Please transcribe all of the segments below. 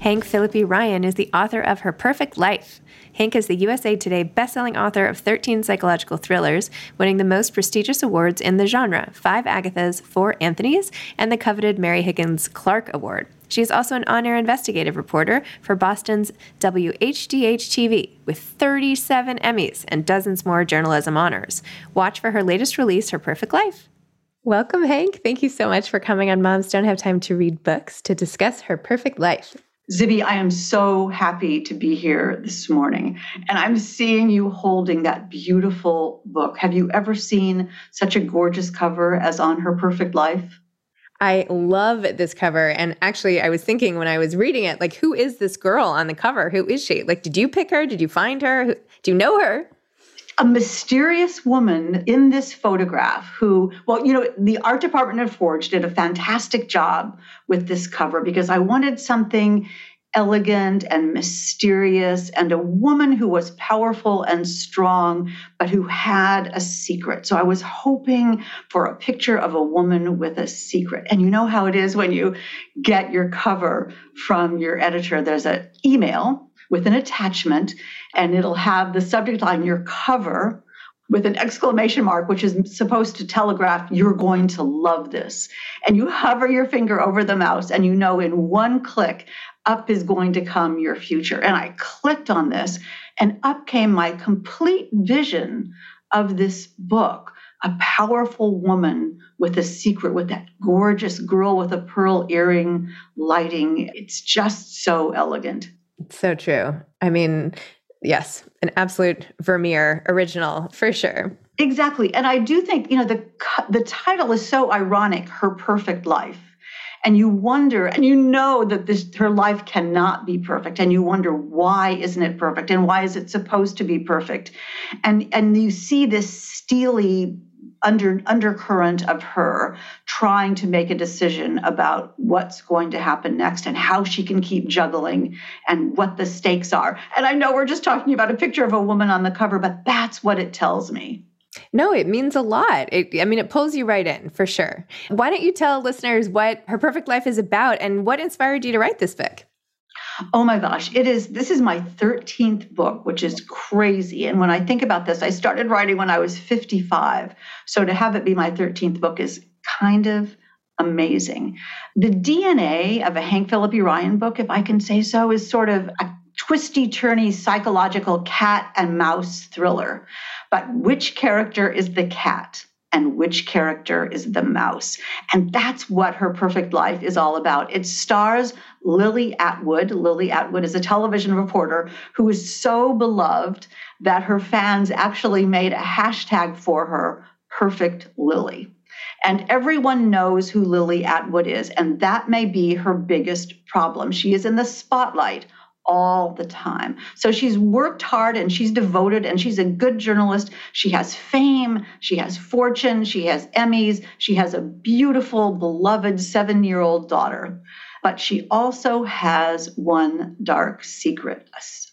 Hank Phillippi Ryan is the author of Her Perfect Life. Hank is the USA Today bestselling author of 13 psychological thrillers, winning the most prestigious awards in the genre five Agathas, four Anthonys, and the coveted Mary Higgins Clark Award. She is also an on air investigative reporter for Boston's WHDH TV with 37 Emmys and dozens more journalism honors. Watch for her latest release, Her Perfect Life. Welcome, Hank. Thank you so much for coming on Moms Don't Have Time to Read Books to discuss Her Perfect Life. Zibby, I am so happy to be here this morning. And I'm seeing you holding that beautiful book. Have you ever seen such a gorgeous cover as on Her Perfect Life? I love this cover. And actually, I was thinking when I was reading it, like, who is this girl on the cover? Who is she? Like, did you pick her? Did you find her? Do you know her? A mysterious woman in this photograph who, well, you know, the art department at Forge did a fantastic job with this cover because I wanted something elegant and mysterious and a woman who was powerful and strong, but who had a secret. So I was hoping for a picture of a woman with a secret. And you know how it is when you get your cover from your editor, there's an email with an attachment, and it'll have the subject line, your cover, with an exclamation mark, which is supposed to telegraph, you're going to love this. And you hover your finger over the mouse, and you know in one click, up is going to come your future. And I clicked on this, and up came my complete vision of this book a powerful woman with a secret, with that gorgeous girl with a pearl earring lighting. It's just so elegant. So true. I mean, yes, an absolute Vermeer original for sure. Exactly. And I do think, you know, the the title is so ironic, her perfect life. And you wonder, and you know that this her life cannot be perfect, and you wonder why isn't it perfect, and why is it supposed to be perfect, and and you see this steely under undercurrent of her trying to make a decision about what's going to happen next and how she can keep juggling and what the stakes are. And I know we're just talking about a picture of a woman on the cover, but that's what it tells me. No, it means a lot. It, I mean, it pulls you right in for sure. Why don't you tell listeners what Her Perfect Life is about and what inspired you to write this book? Oh my gosh, it is. This is my 13th book, which is crazy. And when I think about this, I started writing when I was 55. So to have it be my 13th book is kind of amazing. The DNA of a Hank Phillippi Ryan book, if I can say so, is sort of a twisty turny psychological cat and mouse thriller. But which character is the cat? And which character is the mouse. And that's what Her Perfect Life is all about. It stars Lily Atwood. Lily Atwood is a television reporter who is so beloved that her fans actually made a hashtag for her, Perfect Lily. And everyone knows who Lily Atwood is, and that may be her biggest problem. She is in the spotlight all the time. So she's worked hard and she's devoted and she's a good journalist. She has fame, she has fortune, she has Emmys, she has a beautiful, beloved seven year old daughter. But she also has one dark secret,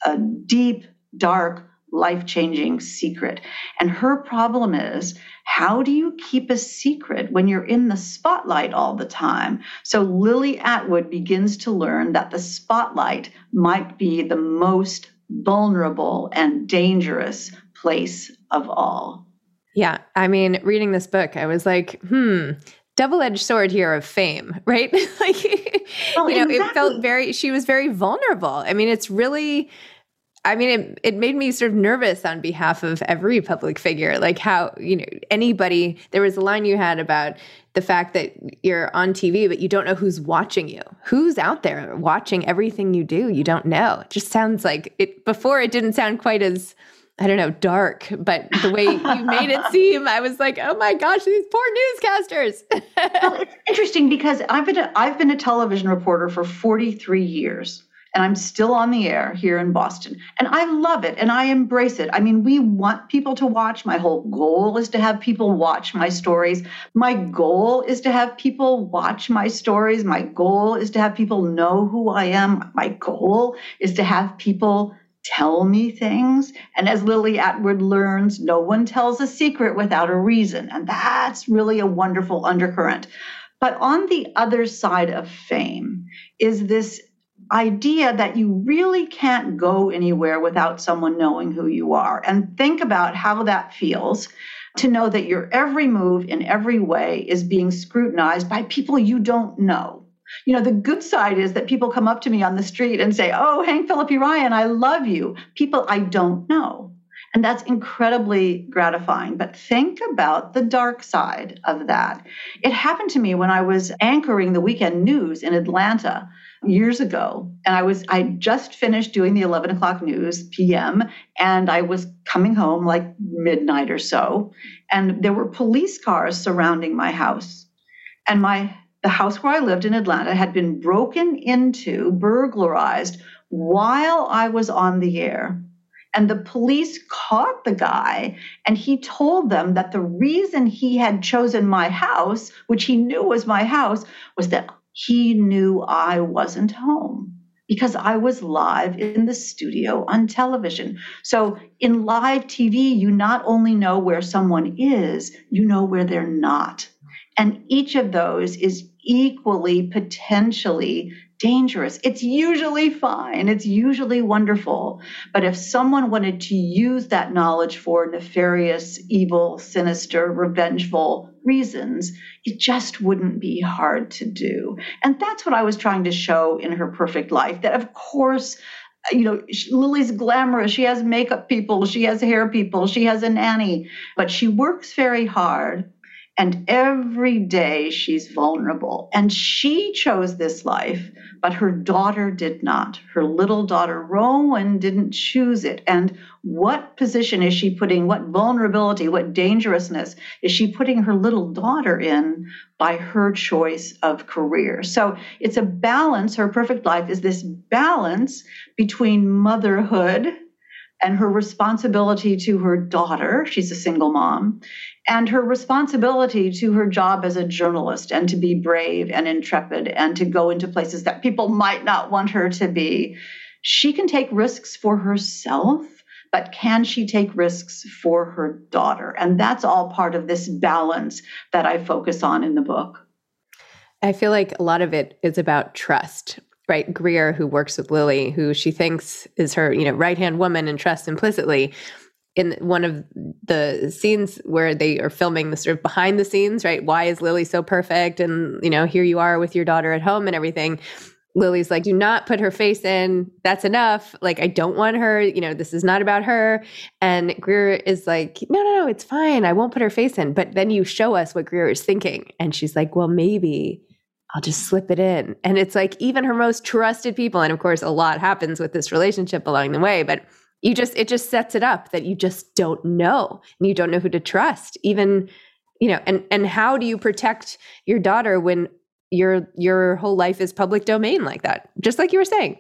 a, a deep, dark, life changing secret. And her problem is how do you keep a secret when you're in the spotlight all the time? So Lily Atwood begins to learn that the spotlight might be the most vulnerable and dangerous place of all. Yeah. I mean, reading this book, I was like, hmm, double edged sword here of fame, right? like, well, you know, exactly. it felt very, she was very vulnerable. I mean, it's really, I mean, it, it made me sort of nervous on behalf of every public figure. Like how, you know, anybody, there was a line you had about the fact that you're on TV, but you don't know who's watching you. Who's out there watching everything you do? You don't know. It just sounds like it, before it didn't sound quite as, I don't know, dark, but the way you made it seem, I was like, oh my gosh, these poor newscasters. well, it's interesting because I've been a, I've been a television reporter for 43 years and I'm still on the air here in Boston. And I love it and I embrace it. I mean, we want people to watch. My whole goal is to have people watch my stories. My goal is to have people watch my stories. My goal is to have people know who I am. My goal is to have people tell me things. And as Lily Atwood learns, no one tells a secret without a reason. And that's really a wonderful undercurrent. But on the other side of fame is this idea that you really can't go anywhere without someone knowing who you are. And think about how that feels to know that your every move in every way is being scrutinized by people you don't know. You know, the good side is that people come up to me on the street and say, Oh, Hank Phillippi Ryan, I love you. People I don't know. And that's incredibly gratifying. But think about the dark side of that. It happened to me when I was anchoring the weekend news in Atlanta years ago and i was i just finished doing the 11 o'clock news pm and i was coming home like midnight or so and there were police cars surrounding my house. And my the house where i lived in atlanta had been broken into burglarized while i was on the air. And the police caught the guy and he told them that the reason he had chosen my house which he knew was my house was that he knew I wasn't home because I was live in the studio on television. So in live TV, you not only know where someone is, you know where they're not. And each of those is equally potentially dangerous. It's usually fine, it's usually wonderful. But if someone wanted to use that knowledge for nefarious, evil, sinister, revengeful reasons, it just wouldn't be hard to do. And that's what I was trying to show in her perfect life that, of course, you know, Lily's glamorous. She has makeup people, she has hair people, she has a nanny, but she works very hard. And every day she's vulnerable. And she chose this life, but her daughter did not. Her little daughter, Rowan, didn't choose it. And what position is she putting, what vulnerability, what dangerousness is she putting her little daughter in by her choice of career? So it's a balance. Her perfect life is this balance between motherhood and her responsibility to her daughter, she's a single mom, and her responsibility to her job as a journalist and to be brave and intrepid and to go into places that people might not want her to be. She can take risks for herself, but can she take risks for her daughter? And that's all part of this balance that I focus on in the book. I feel like a lot of it is about trust right greer who works with lily who she thinks is her you know right hand woman and trusts implicitly in one of the scenes where they are filming the sort of behind the scenes right why is lily so perfect and you know here you are with your daughter at home and everything Lily's like, do not put her face in. That's enough. Like, I don't want her. You know, this is not about her. And Greer is like, no, no, no, it's fine. I won't put her face in. But then you show us what Greer is thinking. And she's like, well, maybe I'll just slip it in. And it's like, even her most trusted people. And of course, a lot happens with this relationship along the way. But you just, it just sets it up that you just don't know and you don't know who to trust. Even, you know, and, and how do you protect your daughter when your your whole life is public domain like that just like you were saying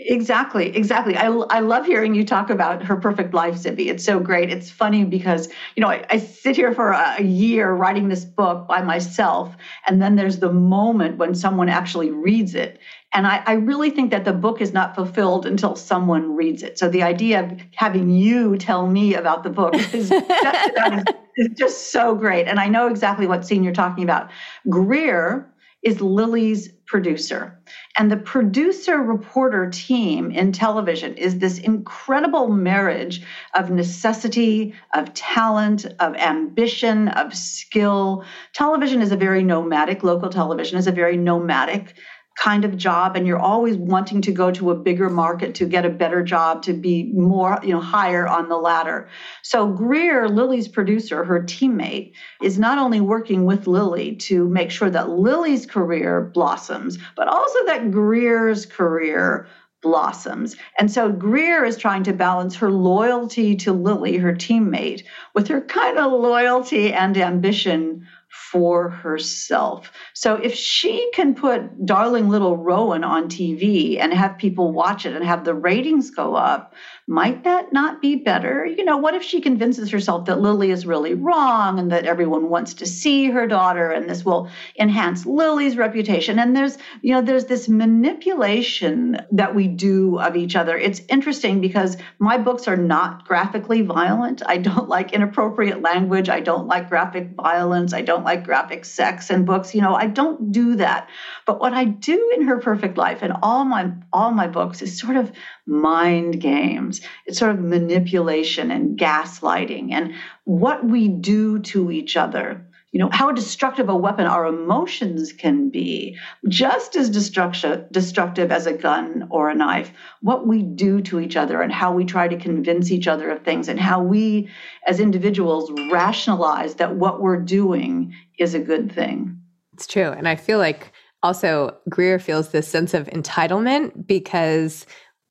Exactly, exactly. I, I love hearing you talk about her perfect life, Zibby. It's so great. It's funny because, you know, I, I sit here for a, a, year writing this book by myself, and then there's the moment when someone actually reads it. And I, I really think that the book is not fulfilled until someone reads it. So the idea of having you tell me about the book is, is just so great. And I know exactly what scene you're talking about. Greer is Lily's producer. And the producer reporter team in television is this incredible marriage of necessity, of talent, of ambition, of skill. Television is a very nomadic, local television is a very nomadic kind of job and you're always wanting to go to a bigger market to get a better job to be more you know higher on the ladder so greer lily's producer her teammate is not only working with lily to make sure that lily's career blossoms but also that greer's career blossoms. And so Greer is trying to balance her loyalty to Lily, her teammate, with her kind of loyalty and ambition for herself. So if she can put Darling Little Rowan on TV and have people watch it and have the ratings go up, might that not be better? You know, what if she convinces herself that Lily is really wrong and that everyone wants to see her daughter and this will enhance Lily's reputation? And there's, you know, there's this manipulation that we do of each other. It's interesting because my books are not graphically violent. I don't like inappropriate language. I don't like graphic violence. I don't like graphic sex and books. You know, I don't do that. But what I do in Her Perfect Life and all my all my books is sort of mind games. It's sort of manipulation and gaslighting and what we do to each other. You know, how destructive a weapon our emotions can be, just as destructive, as a gun or a knife. What we do to each other and how we try to convince each other of things, and how we as individuals rationalize that what we're doing is a good thing. It's true. And I feel like also Greer feels this sense of entitlement because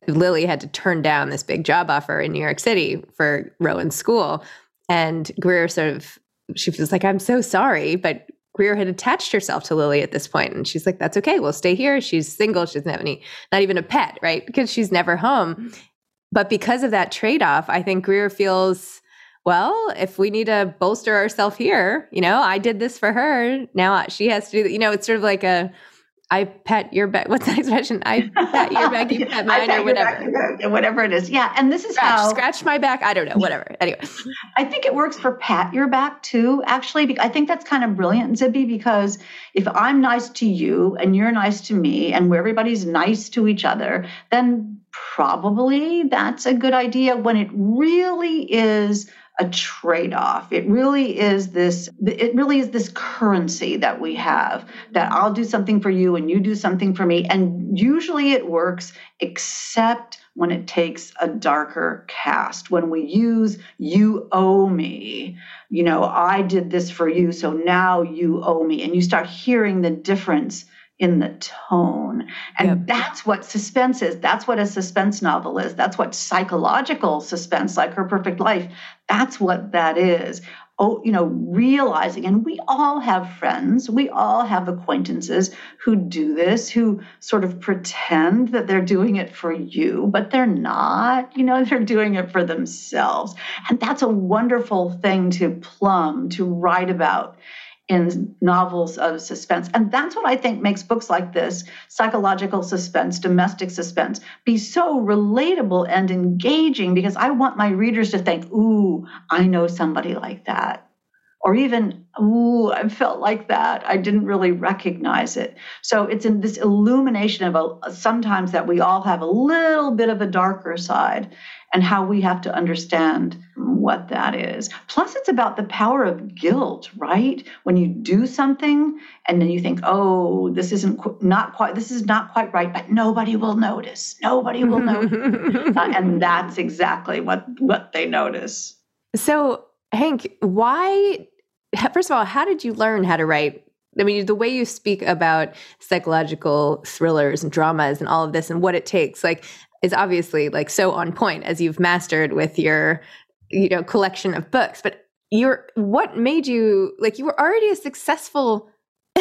Lily had to turn down this big job offer in New York City for Rowan's school. And Greer sort of, she feels like, I'm so sorry. But Greer had attached herself to Lily at this point, And she's like, that's okay. We'll stay here. She's single. She doesn't have any, not even a pet, right? Because she's never home. But because of that trade off, I think Greer feels, well, if we need to bolster ourselves here, you know, I did this for her. Now she has to do that. You know, it's sort of like a, I pet your back. What's that expression? I pet your back, you pet mine, or whatever. Back, whatever it is. Yeah. And this is scratch, how. Scratch my back. I don't know. Whatever. Anyway. I think it works for pat your back too, actually. I think that's kind of brilliant, Zibby, because if I'm nice to you and you're nice to me and everybody's nice to each other, then probably that's a good idea when it really is a trade off. It really is this it really is this currency that we have that I'll do something for you and you do something for me. And usually it works except when it takes a darker cast. When we use you owe me. You know I did this for you so now you owe me. And you start hearing the difference in the tone. And yep. that's what suspense is. That's what a suspense novel is. That's what psychological suspense, like Her Perfect Life, that's what that is. Oh, you know, realizing, and we all have friends, we all have acquaintances who do this, who sort of pretend that they're doing it for you, but they're not. You know, they're doing it for themselves. And that's a wonderful thing to plumb, to write about in novels of suspense. And that's what I think makes books like this, psychological suspense, domestic suspense, be so relatable and engaging because I want my readers to think, ooh, I know somebody like that. Or even, ooh, I felt like that. I didn't really recognize it. So it's in this illumination of a, sometimes that we all have a little bit of a darker side and how we have to understand what that is. Plus, it's about the power of guilt, right? When you do something and then you think, "Oh, this isn't qu- not quite. This is not quite right," but nobody will notice. Nobody will notice, uh, and that's exactly what what they notice. So, Hank, why? First of all, how did you learn how to write? I mean, the way you speak about psychological thrillers and dramas and all of this and what it takes, like, is obviously like so on point as you've mastered with your, you know, collection of books. But you're what made you like you were already a successful,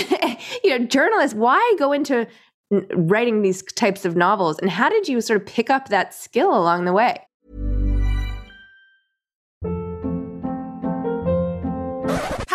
you know, journalist. Why go into writing these types of novels? And how did you sort of pick up that skill along the way?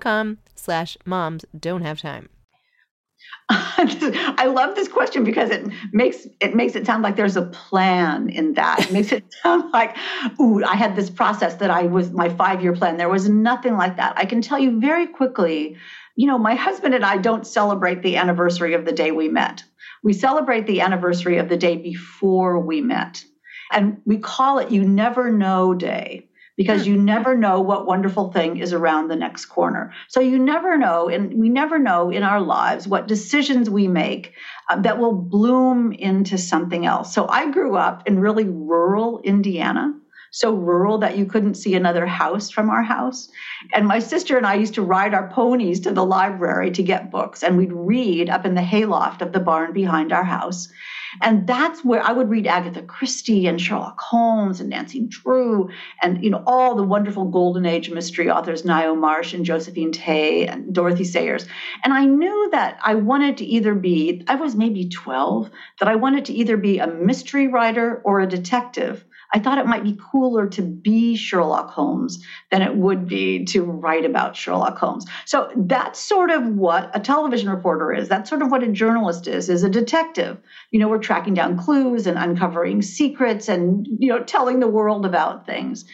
com slash moms don't have time. I love this question because it makes it makes it sound like there's a plan in that. It makes it sound like, ooh, I had this process that I was my five-year plan. There was nothing like that. I can tell you very quickly, you know, my husband and I don't celebrate the anniversary of the day we met. We celebrate the anniversary of the day before we met. And we call it You Never Know Day because you never know what wonderful thing is around the next corner. So you never know, and we never know in our lives what decisions we make uh, that will bloom into something else. So I grew up in really rural Indiana. So rural that you couldn't see another house from our house. And my sister and I used to ride our ponies to the library to get books, and we'd read up in the hayloft of the barn behind our house. And that's where I would read Agatha Christie and Sherlock Holmes and Nancy Drew and you know all the wonderful golden age mystery authors Ngaio Marsh and Josephine Tey and Dorothy Sayers. And I knew that I wanted to either be I was maybe 12 that I wanted to either be a mystery writer or a detective. I thought it might be cooler to be Sherlock Holmes than it would be to write about Sherlock Holmes. So that's sort of what a television reporter is. That's sort of what a journalist is, is a detective. You know, we're tracking down clues and uncovering secrets and, you know, telling the world about things.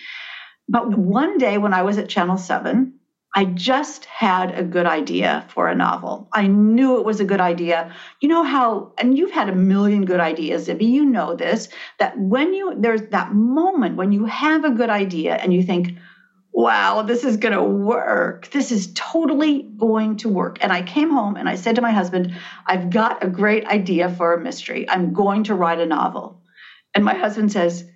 But one day when I was at Channel 7, I just had a good idea for a novel. I knew it was a good idea. You know how, and you've had a million good ideas, Zibby, you know this, that when you, there's that moment when you have a good idea and you think, wow, this is going to work. This is totally going to work. And I came home and I said to my husband, I've got a great idea for a mystery. I'm going to write a novel. And my husband says,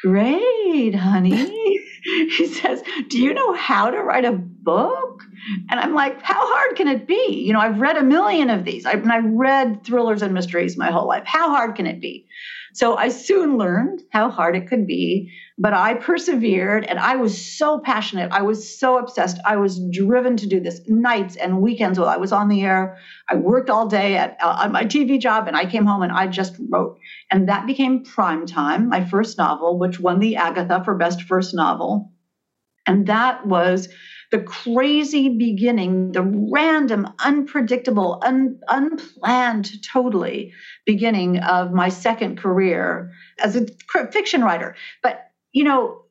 Great, honey. he says, Do you know how to write a book? And I'm like, How hard can it be? You know, I've read a million of these. I've, I've read thrillers and mysteries my whole life. How hard can it be? So I soon learned how hard it could be, but I persevered and I was so passionate. I was so obsessed. I was driven to do this nights and weekends while I was on the air. I worked all day at uh, on my TV job and I came home and I just wrote. And that became Prime Time, my first novel, which won the Agatha for best first novel. And that was the crazy beginning, the random, unpredictable, un, unplanned, totally beginning of my second career as a fiction writer. But, you know,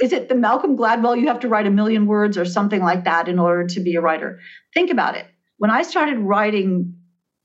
is it the Malcolm Gladwell, you have to write a million words or something like that in order to be a writer? Think about it. When I started writing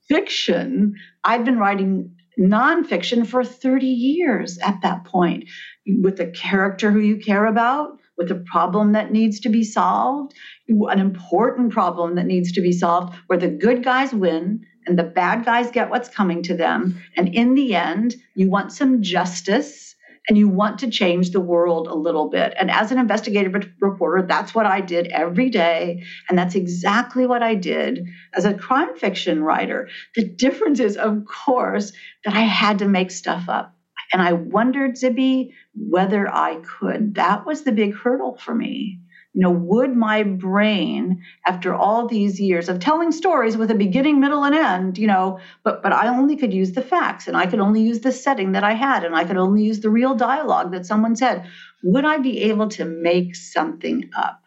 fiction, I'd been writing nonfiction for 30 years at that point with a character who you care about with a problem that needs to be solved, an important problem that needs to be solved, where the good guys win and the bad guys get what's coming to them. And in the end, you want some justice and you want to change the world a little bit. And as an investigative reporter, that's what I did every day. And that's exactly what I did as a crime fiction writer. The difference is, of course, that I had to make stuff up. And I wondered, Zibby, whether I could. That was the big hurdle for me. You know, would my brain, after all these years of telling stories with a beginning, middle, and end, you know, but but I only could use the facts and I could only use the setting that I had and I could only use the real dialogue that someone said. Would I be able to make something up?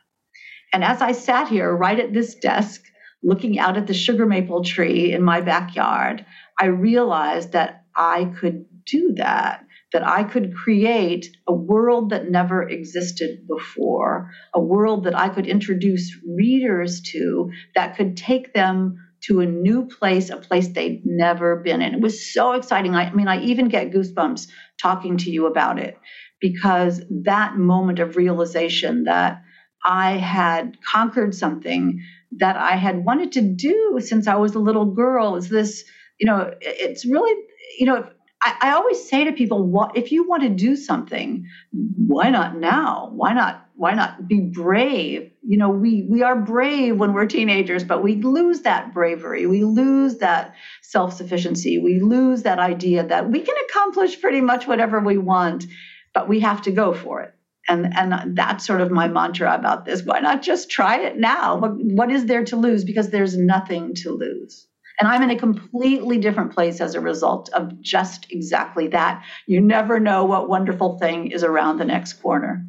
And as I sat here right at this desk, looking out at the sugar maple tree in my backyard, I realized that I could do that, that I could create a world that never existed before, a world that I could introduce readers to that could take them to a new place, a place they'd never been in. It was so exciting. I, I mean, I even get goosebumps talking to you about it because that moment of realization that I had conquered something that I had wanted to do since I was a little girl is this, you know, it's really, you know, I, I always say to people, what if you want to do something, why not now? Why not? Why not be brave? You know, we we are brave when we're teenagers, but we lose that bravery. We lose that self-sufficiency. We lose that idea that we can accomplish pretty much whatever we want, but we have to go for it and and that's sort of my mantra about this why not just try it now what, what is there to lose because there's nothing to lose and I'm in a completely different place as a result of just exactly that. You never know what wonderful thing is around the next corner.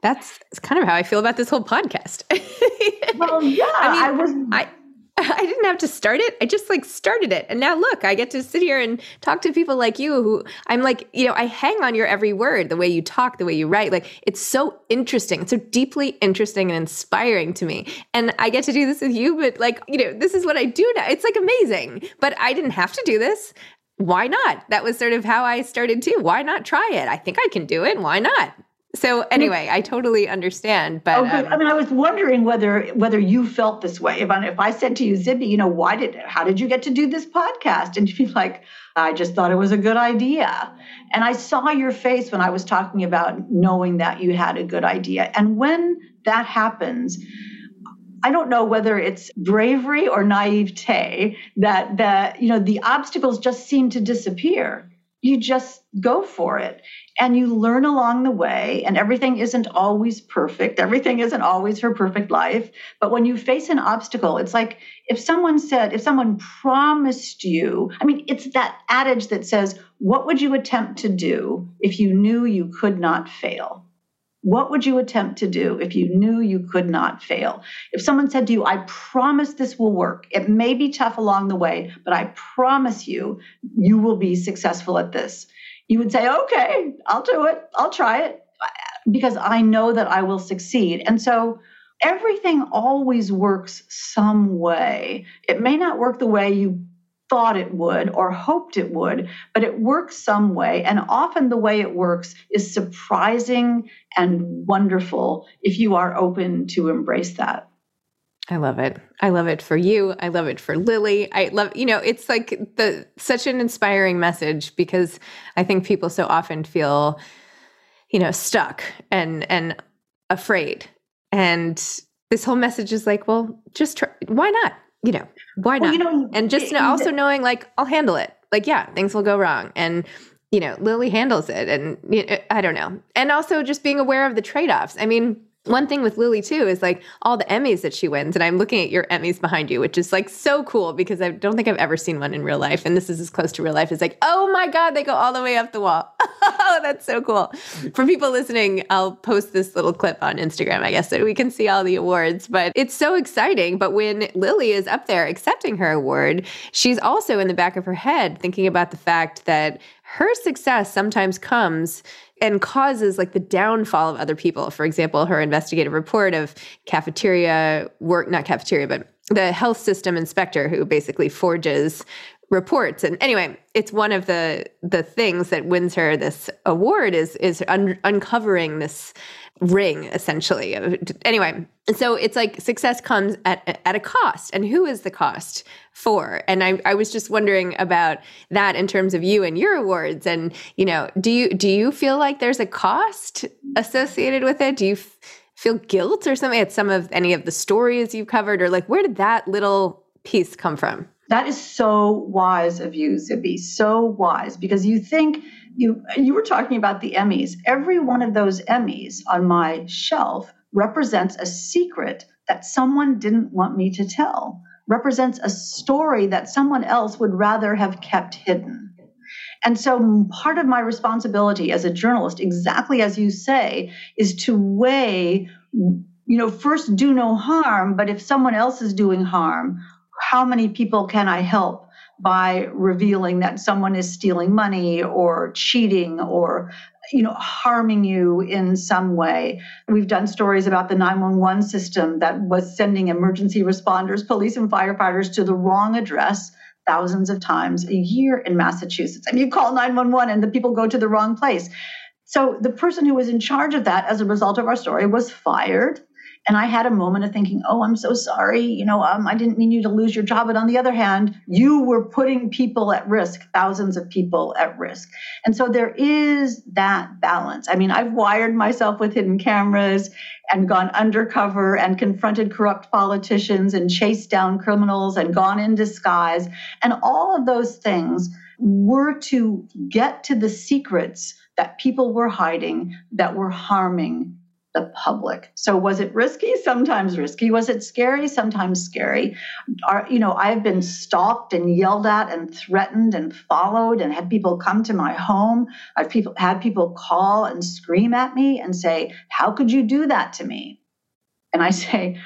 That's kind of how I feel about this whole podcast. well, yeah, I, mean, I was. I, I didn't have to start it. I just like started it. And now look, I get to sit here and talk to people like you who I'm like, you know, I hang on your every word, the way you talk, the way you write. Like it's so interesting. It's so deeply interesting and inspiring to me. And I get to do this with you, but like, you know, this is what I do now. It's like amazing. But I didn't have to do this. Why not? That was sort of how I started too. Why not try it? I think I can do it. Why not? So anyway, I totally understand. But oh, um, I mean, I was wondering whether whether you felt this way. If I, if I said to you, Zibby, you know, why did how did you get to do this podcast? And you'd be like, I just thought it was a good idea. And I saw your face when I was talking about knowing that you had a good idea. And when that happens, I don't know whether it's bravery or naivete that that you know the obstacles just seem to disappear you just go for it. And you learn along the way and everything isn't always perfect. Everything isn't always her perfect life. But when you face an obstacle it's like if someone said if someone promised you i mean it's that adage that says what would you attempt to do if you knew you could not fail what would you attempt to do if you knew you could not fail? If someone said to you, I promise this will work, it may be tough along the way, but I promise you, you will be successful at this. You would say, okay, I'll do it. I'll try it because I know that I will succeed. And so everything always works some way. It may not work the way you thought it would or hoped it would, but it works some way. And often the way it works is surprising and wonderful if you are open to embrace that. I love it. I love it for you. I love it for Lily. I love, you know, it's like the such an inspiring message because I think people so often feel, you know, stuck and and afraid. And this whole message is like, well, just try, why not? You know, why well, not? You know, and just it, also knowing like I'll handle it. Like, yeah, things will go wrong. And you know, Lily handles it. And you know, I don't know. And also just being aware of the trade-offs. I mean, one thing with Lily too is like all the Emmys that she wins, and I'm looking at your Emmys behind you, which is like so cool because I don't think I've ever seen one in real life, and this is as close to real life as like, oh my god, they go all the way up the wall. oh, that's so cool. For people listening, I'll post this little clip on Instagram, I guess, so we can see all the awards. But it's so exciting. But when Lily is up there accepting her award, she's also in the back of her head thinking about the fact that her success sometimes comes and causes like the downfall of other people. For example, her investigative report of cafeteria work, not cafeteria, but the health system inspector who basically forges reports. And anyway it's one of the the things that wins her this award is is un- uncovering this ring essentially. Anyway so it's like success comes at at a cost. And who is the cost for? And i i was just wondering about that in terms of you and your awards. And you know do you do you feel like there's a cost associated with it? Do you f- feel guilt or something at some of any of the stories you've covered? Or like where did that little piece come from that is so wise of you Zibby so wise because you think you you were talking about the Emmys. Every one of those Emmys on my shelf represents a secret that someone didn't want me to tell. Represents a story that someone else would rather have kept hidden. And so part of my responsibility as a journalist, exactly as you say, is to weigh, you know, first do no harm, but if someone else is doing harm, how many people can I help? by revealing that someone is stealing money or cheating or you know harming you in some way? We've done stories about the 911 system that was sending emergency responders police and firefighters to the wrong address thousands of times a year in massachusetts. I mean, you call 911 and the people go to the wrong place. So the person who was in charge of that as a result of our story was fired and I had a moment of thinking, oh, I'm so sorry. You know, um, I didn't mean you to lose your job. But on the other hand, you were putting people at risk, thousands of people at risk. And so there is that balance. I mean, I've wired myself with hidden cameras and gone undercover and confronted corrupt politicians and chased down criminals and gone in disguise. And all of those things were to get to the secrets that people were hiding that were harming the public. So was it risky? Sometimes risky. Was it scary? Sometimes scary. Are, you know, I've been stalked and yelled at and threatened and followed and had people come to my home. I've people had people call and scream at me and say, "How could you do that to me?" And I say,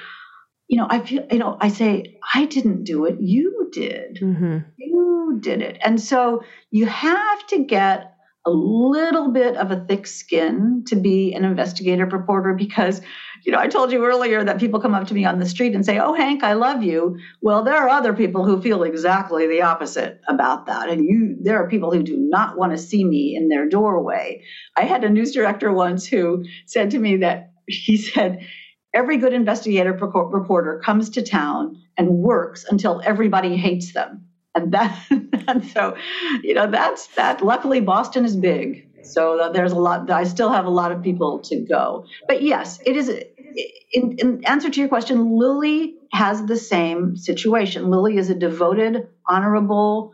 you know, I feel, you know, I say, I didn't do it. You did. Mm-hmm. You did it. And so you have to get a little bit of a thick skin to be an investigative reporter because you know i told you earlier that people come up to me on the street and say oh hank i love you. Well there are other people who feel exactly the opposite about that. And you there are people who do not want to see me in their doorway. I had a news director once who said to me that he said every good investigative reporter comes to town and works until everybody hates them and that and so you know that's that luckily boston is big. So there's a lot i still have a lot of people to go. But yes it is in, in answer to your question lily has the same situation. Lily is a devoted honorable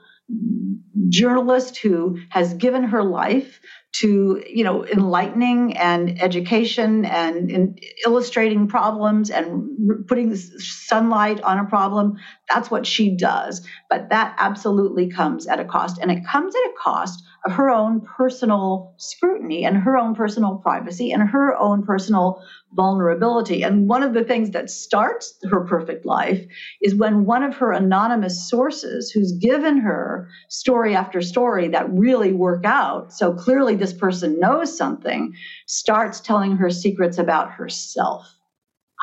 journalist who has given her life to you know enlightening and education and in illustrating problems and putting sunlight on a problem that's what she does. But that absolutely comes at a cost and it comes at a cost her own personal scrutiny and her own personal privacy and her own personal vulnerability. And one of the things that starts her perfect life is when one of her anonymous sources, who's given her story after story that really work out, so clearly this person knows something, starts telling her secrets about herself.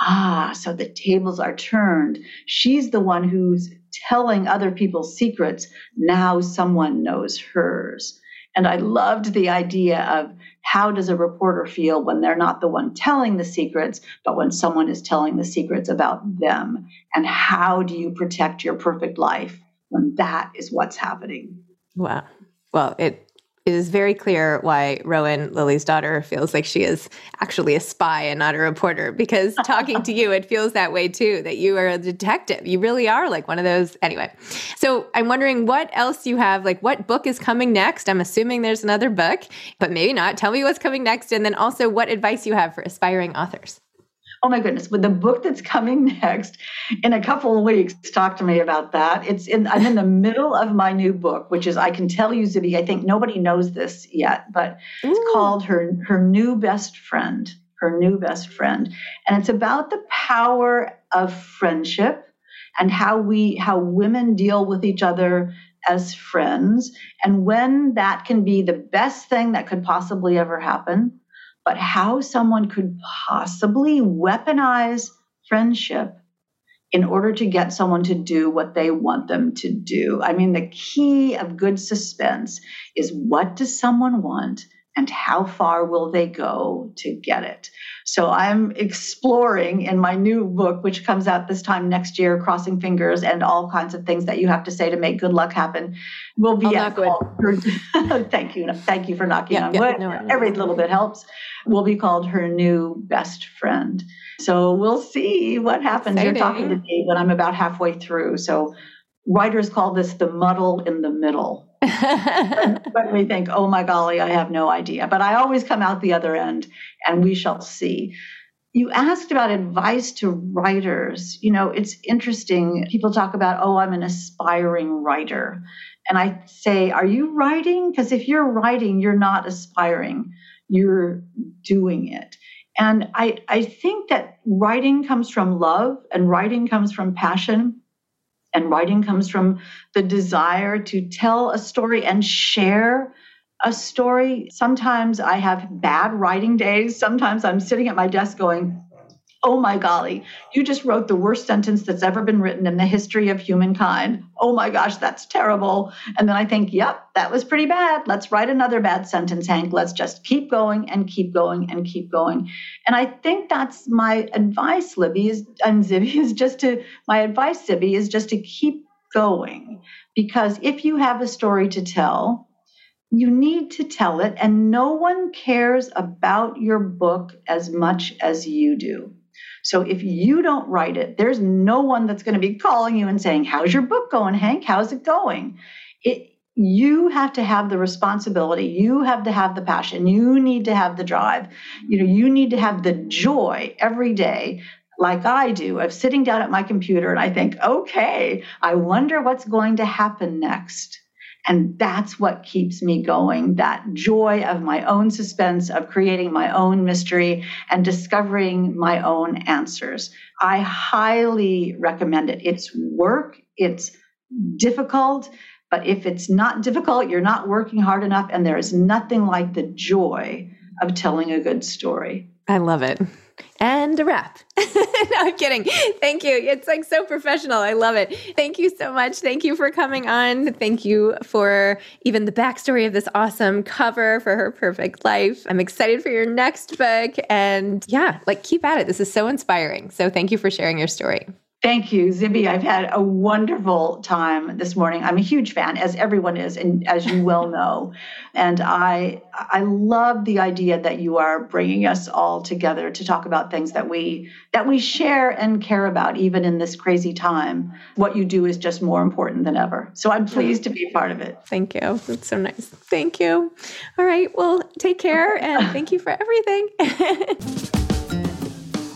ah, so the tables are turned. She's the one who's telling other people's secrets. Now someone knows hers. And I loved the idea of how does a reporter feel when they're not the one telling the secrets, but when someone is telling the secrets about them? And how do you protect your perfect life when that is what's happening? Wow. Well, it it is very clear why Rowan, Lily's daughter, feels like she is actually a spy and not a reporter. Because talking to you, it feels that way too, that you are a detective. You really are like one of those. Anyway, so I'm wondering what else you have. Like, what book is coming next? I'm assuming there's another book, but maybe not. Tell me what's coming next. And then also what advice you have for aspiring authors oh my goodness, with the book that's coming next in a couple of weeks, talk to me about that. It's in I'm in the middle of my new book, which is I can tell you, Zibby, I think nobody knows this yet, but it's called her her new best friend. Her new best friend. And it's about the power of friendship and how we how women deal with each other as friends and when that can be the best thing that could possibly ever happen but how someone could possibly weaponize friendship in order to get someone to do what they want them to do. I mean, the key of good suspense is what does someone want and how far will they go to get it? So I'm exploring in my new book, which comes out this time next year, crossing fingers and all kinds of things that you have to say to make good luck happen. Will be at thank you, thank you for knocking yeah, on wood. no, Every little bit helps. Will be called her new best friend. So we'll see what happens. Exciting. You're talking to me when I'm about halfway through. So writers call this the muddle in the middle. when we think, oh my golly, I have no idea. But I always come out the other end and we shall see. You asked about advice to writers. You know, it's interesting. People talk about, oh, I'm an aspiring writer. And I say, are you writing? Because if you're writing, you're not aspiring, you're doing it. And I, I think that writing comes from love and writing comes from passion. And writing comes from the desire to tell a story and share a story. Sometimes I have bad writing days. Sometimes I'm sitting at my desk going, Oh my golly, you just wrote the worst sentence that's ever been written in the history of humankind. Oh my gosh, that's terrible. And then I think, yep, that was pretty bad. Let's write another bad sentence, Hank. Let's just keep going and keep going and keep going. And I think that's my advice, Libby, is, and Zibby is just to, my advice, Zibby, is just to keep going. Because if you have a story to tell, you need to tell it, and no one cares about your book as much as you do. So if you don't write it, there's no one that's going to be calling you and saying, How's your book going, Hank? How's it going? It, you have to have the responsibility you have to have the passion you need to have the drive you know you need to have the joy every day like I do of sitting down at my computer and I think, okay, I wonder what's going to happen next. And that's what keeps me going that joy of my own suspense, of creating my own mystery and discovering my own answers. I highly recommend it. It's work, it's difficult, but if it's not difficult, you're not working hard enough, and there is nothing like the joy of telling a good story. I love it and a wrap. no, I'm kidding. Thank you. It's like so professional. I love it. Thank you so much. Thank you for coming on. Thank you for even the backstory of this awesome cover for her perfect life. I'm excited for your next book. And yeah, like keep at it. This is so inspiring. So thank you for sharing your story. Thank you, Zibby. I've had a wonderful time this morning. I'm a huge fan, as everyone is, and as you well know. And I, I love the idea that you are bringing us all together to talk about things that we that we share and care about, even in this crazy time. What you do is just more important than ever. So I'm pleased to be a part of it. Thank you. That's so nice. Thank you. All right. Well, take care, and thank you for everything.